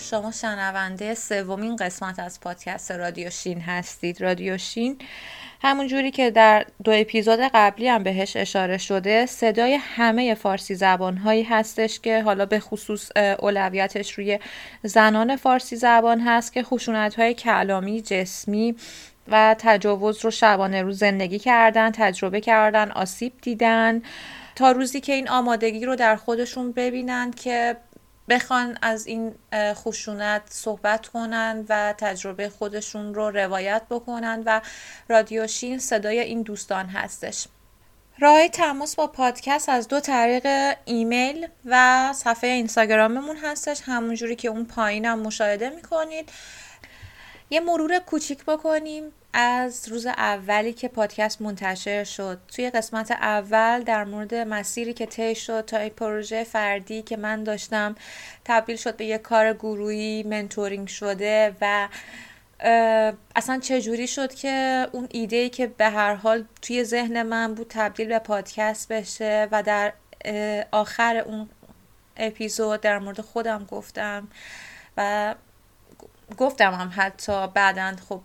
شما شنونده سومین قسمت از پادکست رادیو شین هستید. رادیو شین همون جوری که در دو اپیزود قبلی هم بهش اشاره شده صدای همه فارسی زبان هایی هستش که حالا به خصوص اولویتش روی زنان فارسی زبان هست که خشونت های کلامی جسمی و تجاوز رو شبانه روز زندگی کردن تجربه کردن آسیب دیدن تا روزی که این آمادگی رو در خودشون ببینن که بخوان از این خشونت صحبت کنن و تجربه خودشون رو روایت بکنن و رادیو شین صدای این دوستان هستش. راه تماس با پادکست از دو طریق ایمیل و صفحه اینستاگراممون هستش. همونجوری که اون پایینم مشاهده می‌کنید. یه مرور کوچیک بکنیم. از روز اولی که پادکست منتشر شد. توی قسمت اول در مورد مسیری که طی شد تا این پروژه فردی که من داشتم تبدیل شد به یه کار گروهی منتورینگ شده و اصلا چجوری شد که اون ایده ای که به هر حال توی ذهن من بود تبدیل به پادکست بشه و در آخر اون اپیزود در مورد خودم گفتم و گفتم هم حتی بعدا خب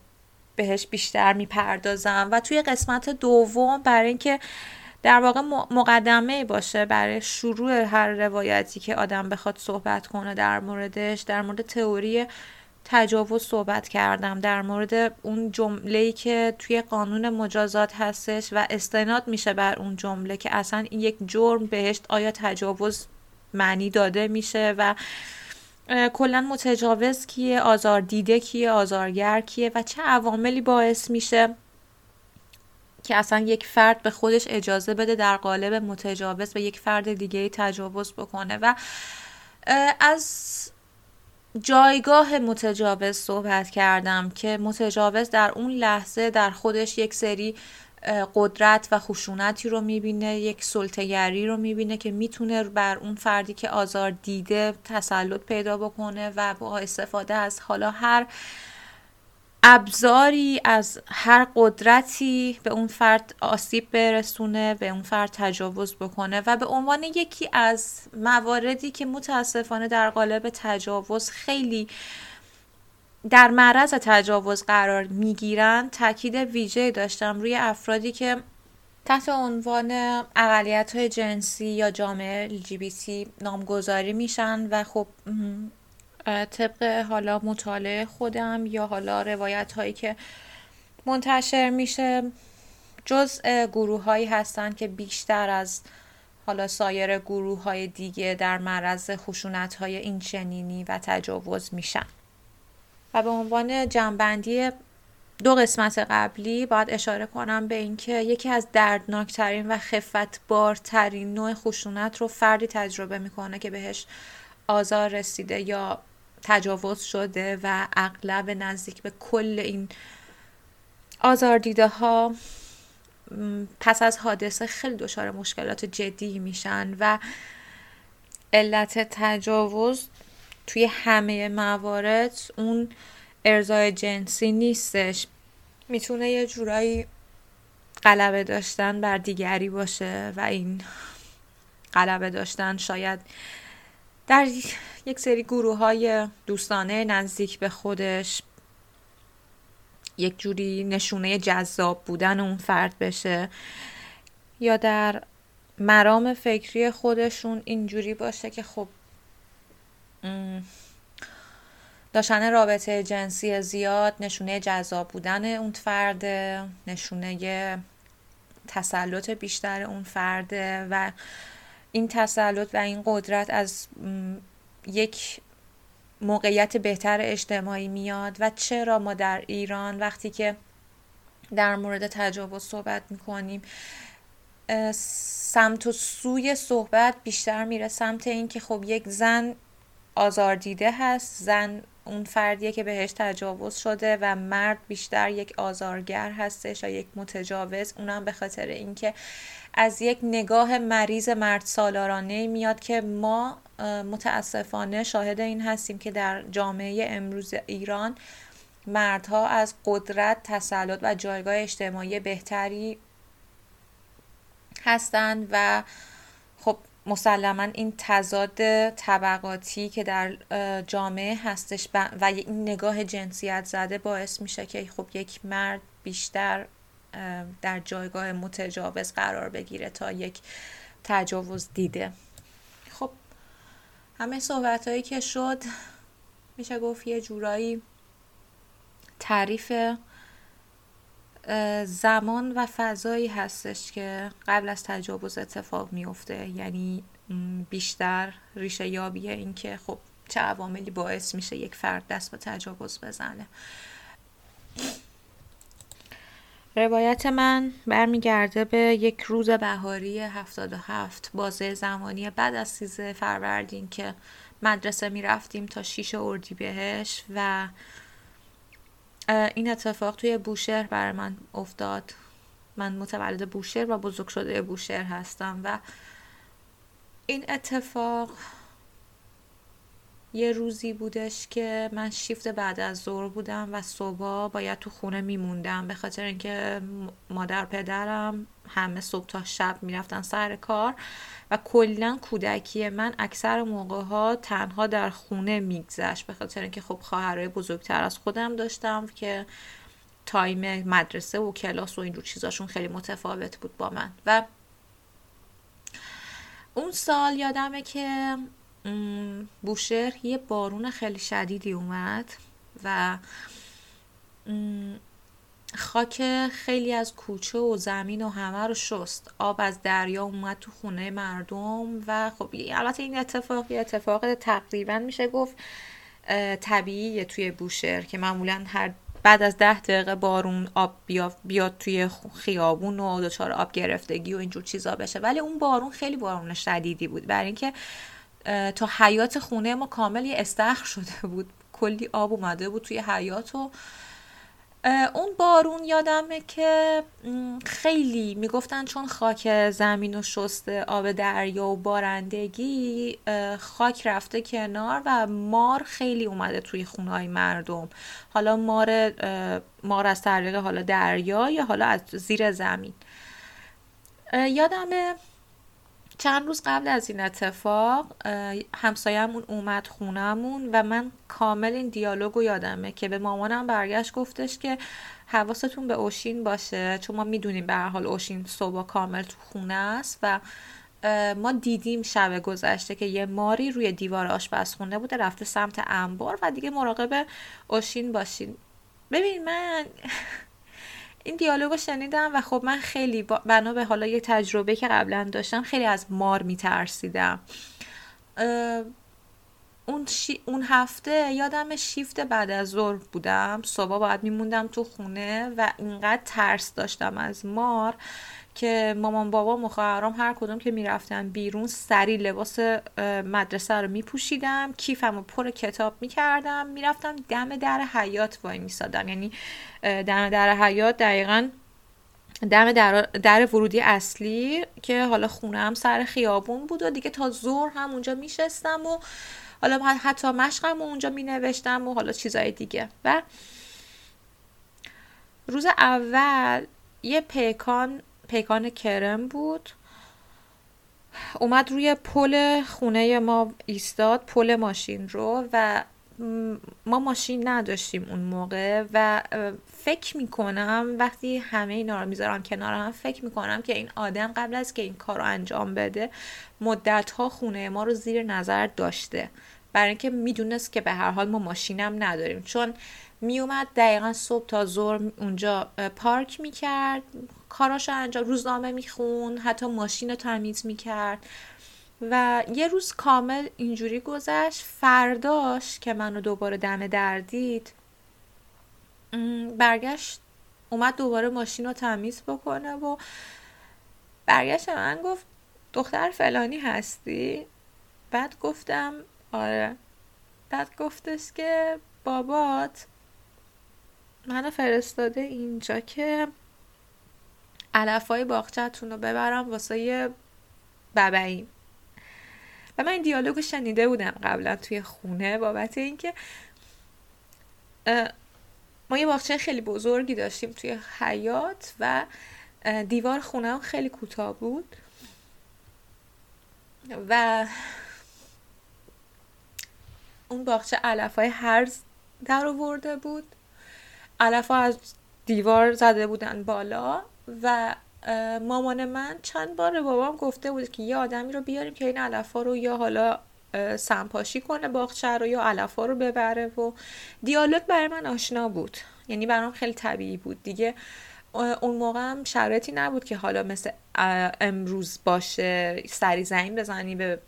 بهش بیشتر می‌پردازم. و توی قسمت دوم برای اینکه در واقع مقدمه باشه برای شروع هر روایتی که آدم بخواد صحبت کنه در موردش در مورد تئوری تجاوز صحبت کردم در مورد اون جمله که توی قانون مجازات هستش و استناد میشه بر اون جمله که اصلا این یک جرم بهشت آیا تجاوز معنی داده میشه و کلا متجاوز کیه آزار دیده کیه آزارگر کیه و چه عواملی باعث میشه که اصلا یک فرد به خودش اجازه بده در قالب متجاوز به یک فرد دیگه تجاوز بکنه و از جایگاه متجاوز صحبت کردم که متجاوز در اون لحظه در خودش یک سری قدرت و خشونتی رو می‌بینه یک سلطهگری رو می‌بینه که می‌تونه بر اون فردی که آزار دیده تسلط پیدا بکنه و با استفاده از حالا هر ابزاری از هر قدرتی به اون فرد آسیب برسونه به اون فرد تجاوز بکنه و به عنوان یکی از مواردی که متاسفانه در قالب تجاوز خیلی در معرض تجاوز قرار می‌گیرن تاکید ویژه داشتم روی افرادی که تحت عنوان اقلیت های جنسی یا جامعه LGBT نامگذاری میشن و خب طبق حالا مطالعه خودم یا حالا روایت هایی که منتشر میشه جز گروه هایی هستن که بیشتر از حالا سایر گروه های دیگه در معرض خشونت های این چنینی و تجاوز میشن. و به عنوان جنبندی دو قسمت قبلی باید اشاره کنم به اینکه یکی از دردناکترین و خفتبارترین نوع خشونت رو فردی تجربه می‌کنه که بهش آزار رسیده یا تجاوز شده و اغلب نزدیک به کل این آزار دیده ها پس از حادثه خیلی دچار مشکلات جدی میشن و علت تجاوز توی همه موارد اون ارزای جنسی نیستش. می‌تونه یه جورایی غلبه داشتن بر دیگری باشه و این غلبه داشتن شاید در یک سری گروه های دوستانه نزدیک به خودش یک جوری نشونه جذاب بودن اون فرد بشه یا در مرام فکری خودشون اینجوری باشه که خب داشتن رابطه جنسی زیاد نشونه جذاب بودن اون فرد نشونه تسلط بیشتر اون فرده و این تسلط و این قدرت از یک موقعیت بهتر اجتماعی میاد و چرا ما در ایران وقتی که در مورد تجاوز صحبت می‌کنیم سمت و سوی صحبت بیشتر میره سمت اینکه خب یک زن آزار دیده هست. زن اون فردیه که بهش تجاوز شده و مرد بیشتر یک آزارگر هستش یا یک متجاوز. اونم به خاطر اینکه از یک نگاه مریض مرد سالارانه میاد که ما متاسفانه شاهد این هستیم که در جامعه امروز ایران مردها از قدرت تسلط و جایگاه اجتماعی بهتری هستند و خب مسلما این تضاد طبقاتی که در جامعه هستش و این نگاه جنسیت زده باعث میشه که خب یک مرد بیشتر در جایگاه متجاوز قرار بگیره تا یک تجاوز دیده. خب همه صحبت هایی که شد میشه گفت یه جورایی تعریف زمان و فضایی هستش که قبل از تجاوز اتفاق میفته. یعنی بیشتر ریشه یابیه اینکه خب چه عواملی باعث میشه یک فرد دست به تجاوز بزنه. روایت من برمیگرده به یک روز بهاری 77 بازه زمانی بعد از سیزه فروردین که مدرسه می‌رفتیم تا شیش اردی بهش و این اتفاق توی بوشهر برای من افتاد. من متولد بوشهر و بزرگ شده بوشهر هستم و این اتفاق یه روزی بودش که من شیفت بعد از ظهر بودم و صبح باید تو خونه میموندم. به خاطر اینکه مادر پدرم همه صبح تا شب می‌رفتن سر کار و کلا کودکی من اکثر موقع ها تنها در خونه میگذشت. به خاطر اینکه خب خواهرای بزرگتر از خودم داشتم که تایم مدرسه و کلاس و اینجور چیزاشون خیلی متفاوت بود با من. و اون سال یادمه که بوشهر یه بارون خیلی شدیدی اومد و خاک خیلی از کوچه و زمین و همه رو شست. آب از دریا اومد تو خونه مردم و خب البته این اتفاق یه اتفاق تقریبا میشه گفت طبیعیه توی بوشهر که معمولا هر بعد از ده دقیقه بارون آب بیاد, توی خیابون و دچار آب گرفتگی و اینجور چیزا بشه. ولی اون بارون خیلی بارون شدیدی بود. برای اینکه تا حیات خونه ما کامل یه استخر شده بود. کلی آب اومده بود توی حیات و اون بارون یادمه که خیلی می‌گفتن چون خاک زمین و شسته آب دریا و بارندگی خاک رفته کنار و مار خیلی اومده توی خونه مردم. حالا مار مار از طریق حالا دریا یا حالا از زیر زمین. یادمه چند روز قبل از این اتفاق همسایمون اومد خونمون و من کامل این دیالوگو یادمه که به مامانم برگشت گفتش که حواستون به اوشین باشه. چون ما می‌دونیم به هر حال اوشین صبح کامل تو خونه است و ما دیدیم شب گذشته که یه ماری روی دیوار آشپزخونه بوده رفته سمت انبار و دیگه مراقب اوشین باشین. ببین من این دیالوگو شنیدم و خب من خیلی بنا به حالا یه تجربه که قبلا داشتم خیلی از مار میترسیدم. اون, اون هفته یادم شیفت بعد از ظهر بودم. صبح باید میموندم تو خونه و اینقدر ترس داشتم از مار که مامان بابا و هر کدوم که می‌رفتن بیرون سری لباس مدرسه رو میپوشیدم کیفم رو پر کتاب می‌کردم می‌رفتم دم در حیات وای میسادم. یعنی دم در حیات دقیقا دم در, در ورودی اصلی که حالا خونه هم سر خیابون بود و دیگه تا زور هم اونجا میشستم و حالا حتی مشقم اونجا می نوشتم و حالا چیزای دیگه. و روز اول یه پیکان پیکان کرم بود. اومد روی پل خونه ما ایستاد پل ماشین رو و ما ماشین نداشتیم اون موقع و فکر می‌کنم وقتی همه اینا رو می‌ذارم کنار هم فکر می‌کنم که این آدم قبل از که این کار رو انجام بده مدت ها خونه ما رو زیر نظر داشته. برای اینکه می‌دونست که به هر حال ما ماشینم نداریم. چون میومد دقیقا صبح تا ظهر اونجا پارک می‌کرد کاراشو انجام روزنامه میخون حتی ماشین رو تمیز می‌کرد. و یه روز کامل اینجوری گذشت. فرداش که منو دوباره دم دردید برگشت اومد دوباره ماشین رو تمیز بکنه و برگشت من گفت دختر فلانی هستی؟ بعد گفتم آره. بعد گفتش که بابات منو فرستاده اینجا که علفای باغچتون رو ببرم واسه ببعیم و من این دیالوگو شنیده بودم قبلا توی خونه بابت اینکه ما یه باغچه خیلی بزرگی داشتیم توی حیات و دیوار خونه هم خیلی کوتاه بود. و اون باغچه علف های هرز در آورده بود. علف ها از دیوار زده بودن بالا و مامان من چند بار بابام گفته بود که یه آدمی رو بیاریم که این علف ها رو یا حالا سمپاشی کنه باغچه رو یا علف ها رو ببره و دیالوگ برای من آشنا بود. یعنی برام خیلی طبیعی بود. دیگه اون موقع هم شرایطی نبود که حالا مثل امروز باشه سری زنگ بزنی به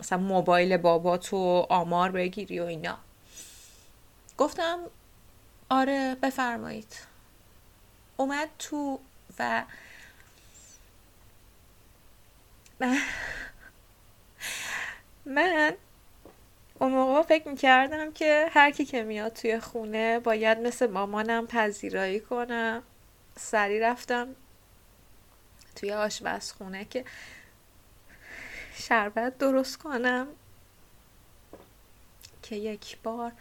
مثلا موبایل بابا تو آمار بگیری و اینا. گفتم آره بفرمایید. اومد تو و من اون موقع فکر می‌کردم که هر کی که میاد توی خونه باید مثل مامانم پذیرایی کنم. سری رفتم توی آشپزخونه که شربت درست کنم. که یک بار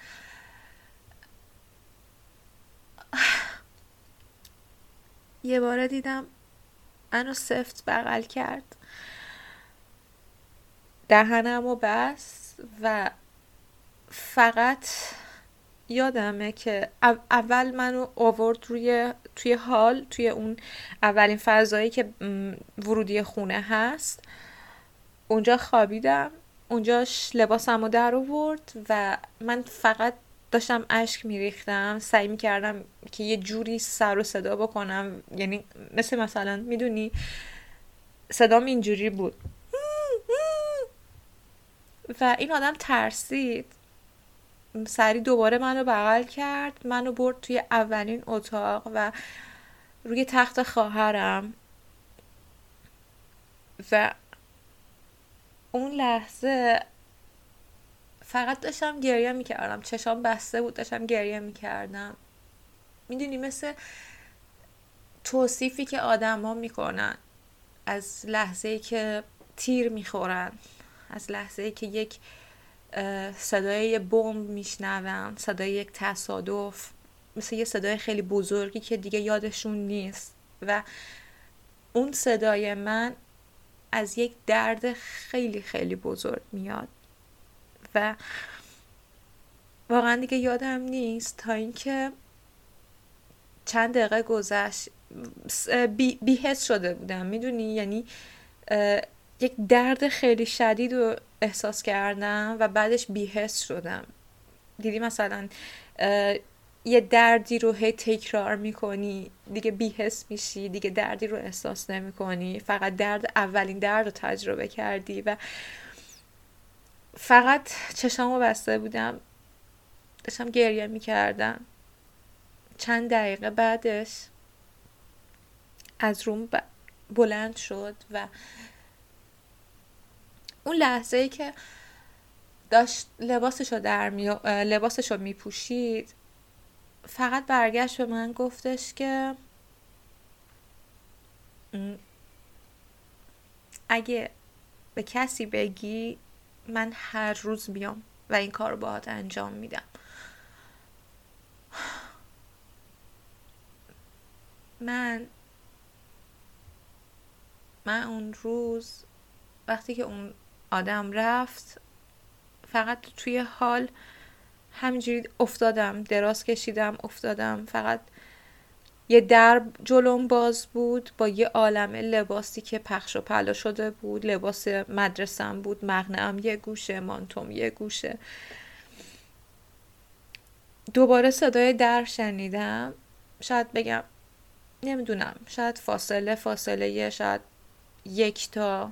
یه باره دیدم منو سفت بغل کرد. دهنم و بس و فقط یادمه که اول منو آورد روی توی حال توی اون اولین فضایی که ورودی خونه هست. اونجا خوابیدم. اونجاش لباسم رو در آورد و من فقط داشتم اشک میریختم سعی می‌کردم که یه جوری سر و صدا بکنم. یعنی مثل مثلا می‌دونی؟ صدام اینجوری بود. و این آدم ترسید. سری دوباره منو بغل کرد. منو برد توی اولین اتاق و روی تخت خواهرم. و اون لحظه فقط داشتم گریه می‌کردم. چشام بسته بود داشتم گریه می‌کردم. می‌دونی مثل توصیفی که آدما می‌کنن. از لحظه ای که تیر می‌خورن از لحظه ای که یک صدای بمب میشنون صدای یک تصادف مثل یه صدای خیلی بزرگی که دیگه یادشون نیست. و اون صدای من از یک درد خیلی خیلی بزرگ میاد. و واقعا دیگه یادم نیست تا اینکه چند دقیقه گذشت. بی, بیهست شده بودم. می‌دونی؟ یعنی یک درد خیلی شدید رو احساس کردم و بعدش بیهست شدم. دیدی مثلا یه دردی رو هی تکرار می‌کنی دیگه بیهس میشی دیگه دردی رو احساس نمی‌کنی فقط درد اولین درد رو تجربه کردی و فقط چشامو بسته بودم. داشتم گریه می‌کردم. چند دقیقه بعدش از روم بلند شد و اون لحظه ای که داشت لباسشو در می... لباسشو میپوشید فقط برگشت به من گفتش که اگه به کسی بگی من هر روز بیام و این کار رو باهات انجام میدم. من من اون روز وقتی که اون آدم رفت فقط توی حال همینجوری افتادم دراز کشیدم افتادم فقط یه در جلوم باز بود با یه عالمه لباسی که پخش و پلا شده بود. لباس مدرسم بود مغنم یه گوشه مانتوم یه گوشه. دوباره صدای در شنیدم. شاید بگم نمی‌دونم شاید فاصله فاصله یه شاید یک تا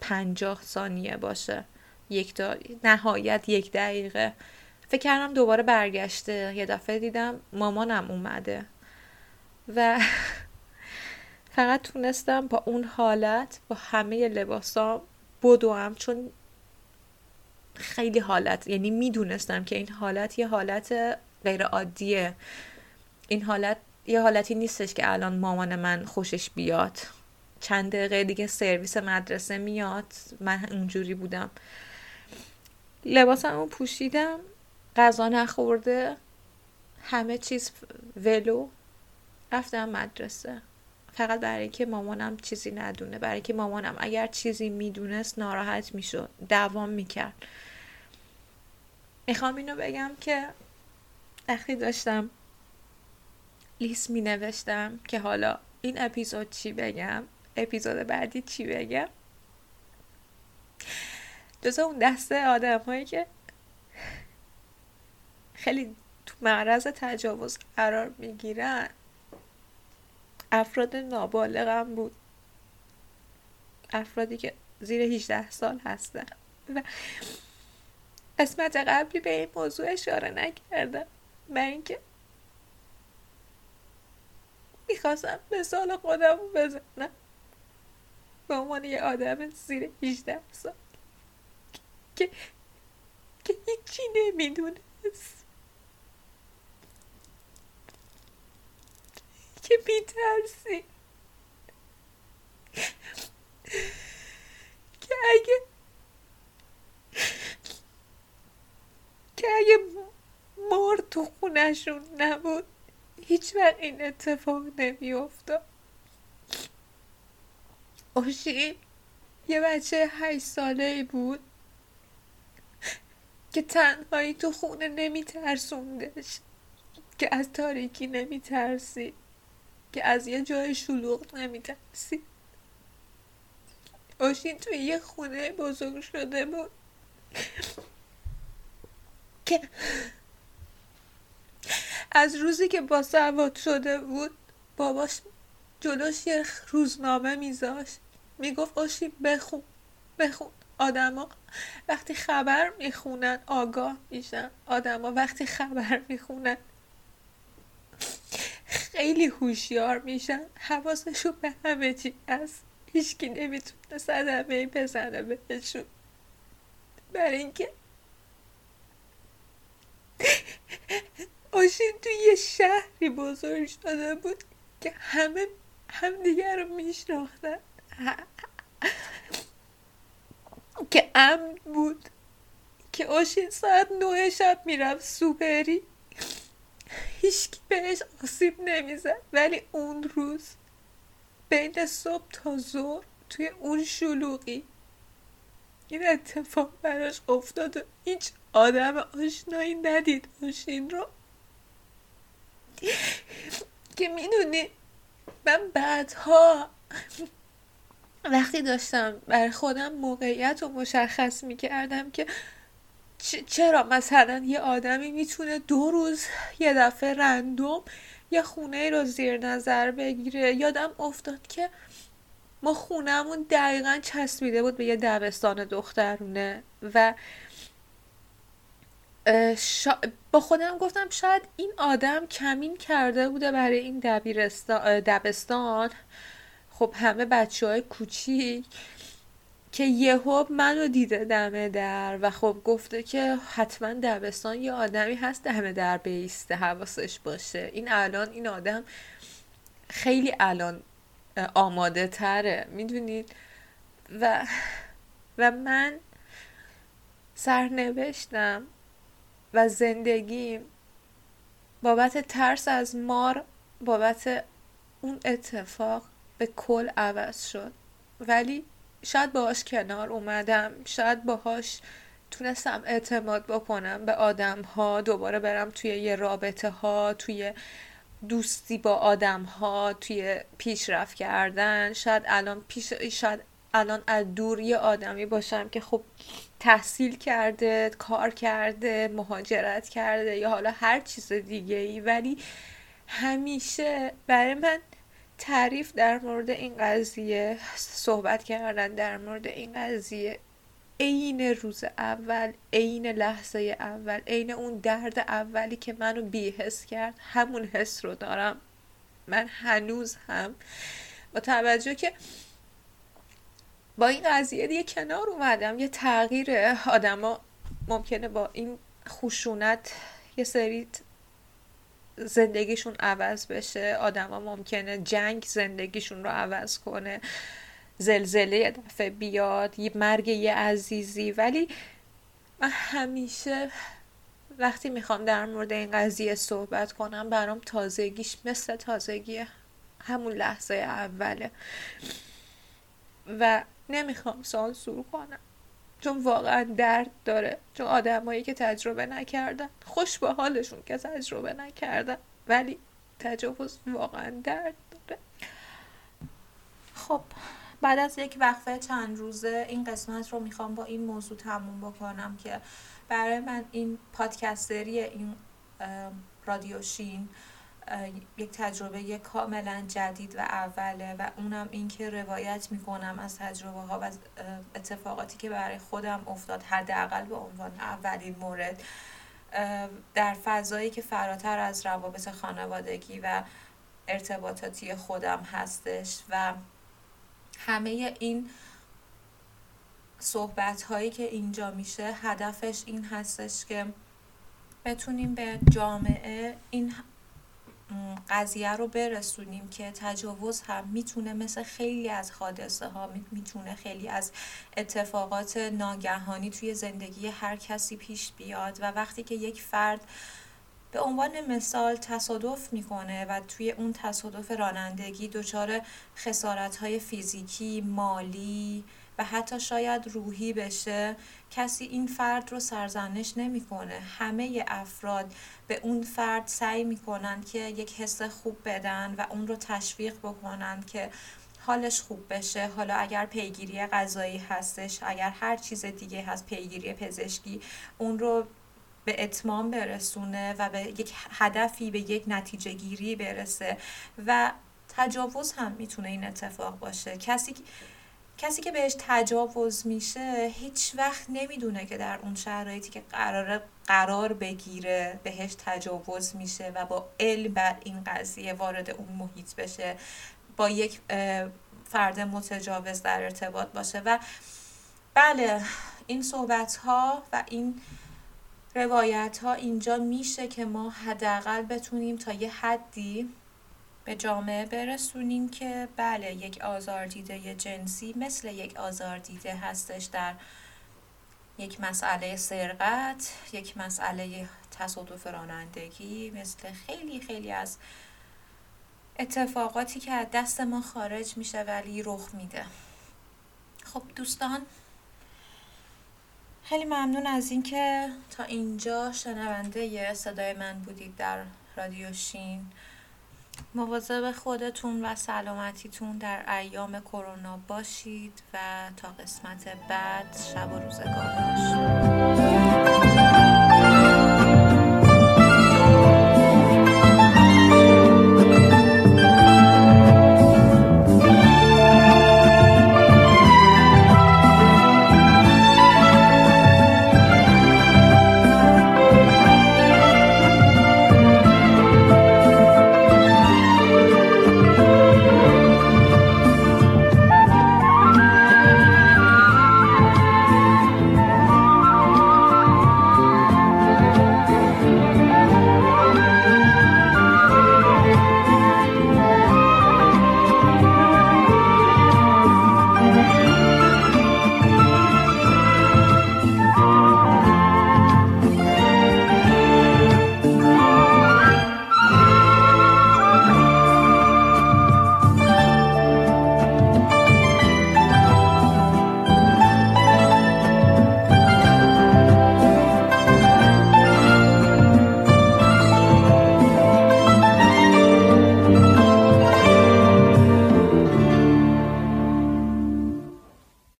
پنجاه ثانیه باشه. یک تا نهایت یک دقیقه. فکر کردم دوباره برگشته. یه دفعه دیدم مامانم اومده. و فقط تونستم با اون حالت با همه لباسام بدوم چون خیلی حالت یعنی می‌دونستم که این حالت یه حالت غیر عادیه این حالت یه حالتی نیستش که الان مامان من خوشش بیاد. چند دقیقه دیگه سرویس مدرسه میاد. من اونجوری بودم. لباسم پوشیدم. غذا نخورده. همه چیز ولو. رفتم مدرسه. فقط برای اینکه مامانم چیزی ندونه. برای اینکه مامانم اگر چیزی می‌دونست ناراحت می‌شد. دوام می‌کرد. می‌خوام اینو بگم که وقتی داشتم لیست می نوشتم که حالا این اپیزود چی بگم اپیزود بعدی چی بگم جز اون دسته آدم هایی که خیلی تو معرض تجاوز قرار می‌گیرن. افراد نابالغم بود. افرادی که زیر 18 سال هستن. و قسمت قبلی به این موضوع اشاره نکردم. برای اینکه می‌خواستم مثال خودم بزنم. به عنوان یه آدم زیر 18 سال. که که هیچی نمی‌دونست. که میترسی. که اگه که اگه مار تو خونشون نبود هیچ وقت این اتفاق نمیافتاد. اوشی یه بچه هشت ساله بود که تنهایی تو خونه نمیترسوندش که از تاریکی نمیترسی که از یه جای شلوغ نمیترسی. اوشین توی یه خونه بزرگ شده بود. که از روزی که با سواد شده بود باباش جلوش یه روزنامه میذاشت. می‌گفت آشی بخون بخون. آدما وقتی خبر می‌خونن آگاه میشن. آدما وقتی خبر می‌خونن. خیلی هوشیار میشن حواسشون به همه چی هست. هیچکی نمی‌تونه صدمه بزنه بهشون برای اینکه آشین توی یه شهری بزرگ شده بود که همه همدیگر رو میشناختن. که امن بود. که آشین ساعت نه شب می‌رفت سوپری. هیچکی بهش آسیب نمی‌زد. ولی اون روز بین صبح تا ظهر توی اون شلوغی این اتفاق براش افتاد و هیچ آدم آشنایی ندید آشین رو. که می‌دونی من بعدها وقتی داشتم بر خودم موقعیت رو مشخص می‌کردم که چرا مثلا یه آدمی می‌تونه دو روز یه دفعه رندوم یه خونه رو زیر نظر بگیره؟ یادم افتاد که ما خونهمون دقیقا چسبیده بود به یه دبستان دخترونه و با خودم گفتم شاید این آدم کمین کرده بوده برای این دبستان. خب همه بچه های کوچیک. که یهو منو دیده دمه در و خب گفته که حتما دبستان یه آدمی هست دمه در بیسته حواسش باشه. این الان این آدم خیلی الان آماده تره می‌دونید؟ و و من سرنوشتم و زندگیم بابت ترس از مار بابت اون اتفاق به کل عوض شد. ولی شاید باهاش کنار اومدم شاید باهاش تونستم اعتماد بکنم به آدم ها دوباره برم توی یه رابطه ها توی دوستی با آدم ها توی پیشرفت کردن. شاید الان پیش شاید الان از دور یه آدمی باشم که خب تحصیل کرده کار کرده مهاجرت کرده یا حالا هر چیز دیگه ای ولی همیشه برای من تعریف در مورد این قضیه صحبت کردن در مورد این قضیه عین روز اول عین لحظه اول عین اون درد اولی که منو بیحس کرد همون حس رو دارم. من هنوز هم با توجه که با این قضیه دیگه کنار اومدم یه تغییر آدما ممکنه با این خشونت یه سری زندگیشون عوض بشه آدما ممکنه جنگ زندگیشون رو عوض کنه زلزله یه دفعه بیاد یه مرگ یه عزیزی. ولی من همیشه وقتی می‌خوام در مورد این قضیه صحبت کنم برام تازگیش مثل تازگی همون لحظه اوله. و نمی‌خوام سانسور کنم. چون واقعا درد داره چون آدمایی که تجربه نکردن خوش به حالشون که تجربه نکردن ولی تجاوز واقعا درد داره. خب بعد از یک وقفه چند روزه این قسمت رو می‌خوام با این موضوع تموم بکنم که برای من این پادکستری این رادیوشین یک تجربه کاملا جدید و اوله و اونم این که روایت می‌کنم از تجربه ها و اتفاقاتی که برای خودم افتاد حداقل به عنوان اولین مورد. در فضایی که فراتر از روابط خانوادگی و ارتباطاتی خودم هستش و همه این صحبت هایی که اینجا میشه هدفش این هستش که بتونیم به جامعه این قضیه رو برسونیم که تجاوز هم می‌تونه مثل خیلی از حادثه ها می‌تونه خیلی از اتفاقات ناگهانی توی زندگی هر کسی پیش بیاد و وقتی که یک فرد به عنوان مثال تصادف می‌کنه و توی اون تصادف رانندگی دچار خسارت های فیزیکی، مالی و حتی شاید روحی بشه کسی این فرد رو سرزنش نمی‌کنه. همه افراد به اون فرد سعی می‌کنن که یک حس خوب بدن و اون رو تشویق بکنن که حالش خوب بشه. حالا اگر پیگیری غذایی هستش اگر هر چیز دیگه هست پیگیری پزشکی اون رو به اتمام برسونه و به یک هدفی به یک نتیجه گیری برسه و تجاوز هم می‌تونه این اتفاق باشه. کسی کسی که بهش تجاوز میشه هیچ وقت نمی‌دونه که در اون شرایطی که قرار قرار بگیره بهش تجاوز میشه و با علم بر این قضیه وارد اون محیط بشه با یک فرد متجاوز در ارتباط باشه. و بله این صحبت ها و این روایت ها اینجا میشه که ما حداقل بتونیم تا یه حدی به جامعه برسونیم که بله یک آزاردیده جنسی مثل یک آزاردیده هستش در یک مسئله سرقت یک مسئله تصادف رانندگی مثل خیلی خیلی از اتفاقاتی که از دست ما خارج میشه ولی رخ میده. خب دوستان خیلی ممنون از اینکه تا اینجا شنونده صدای من بودید در رادیو شین. مواظب خودتون و سلامتیتون در ایام کرونا باشید و تا قسمت بعد شب و روزگار باشید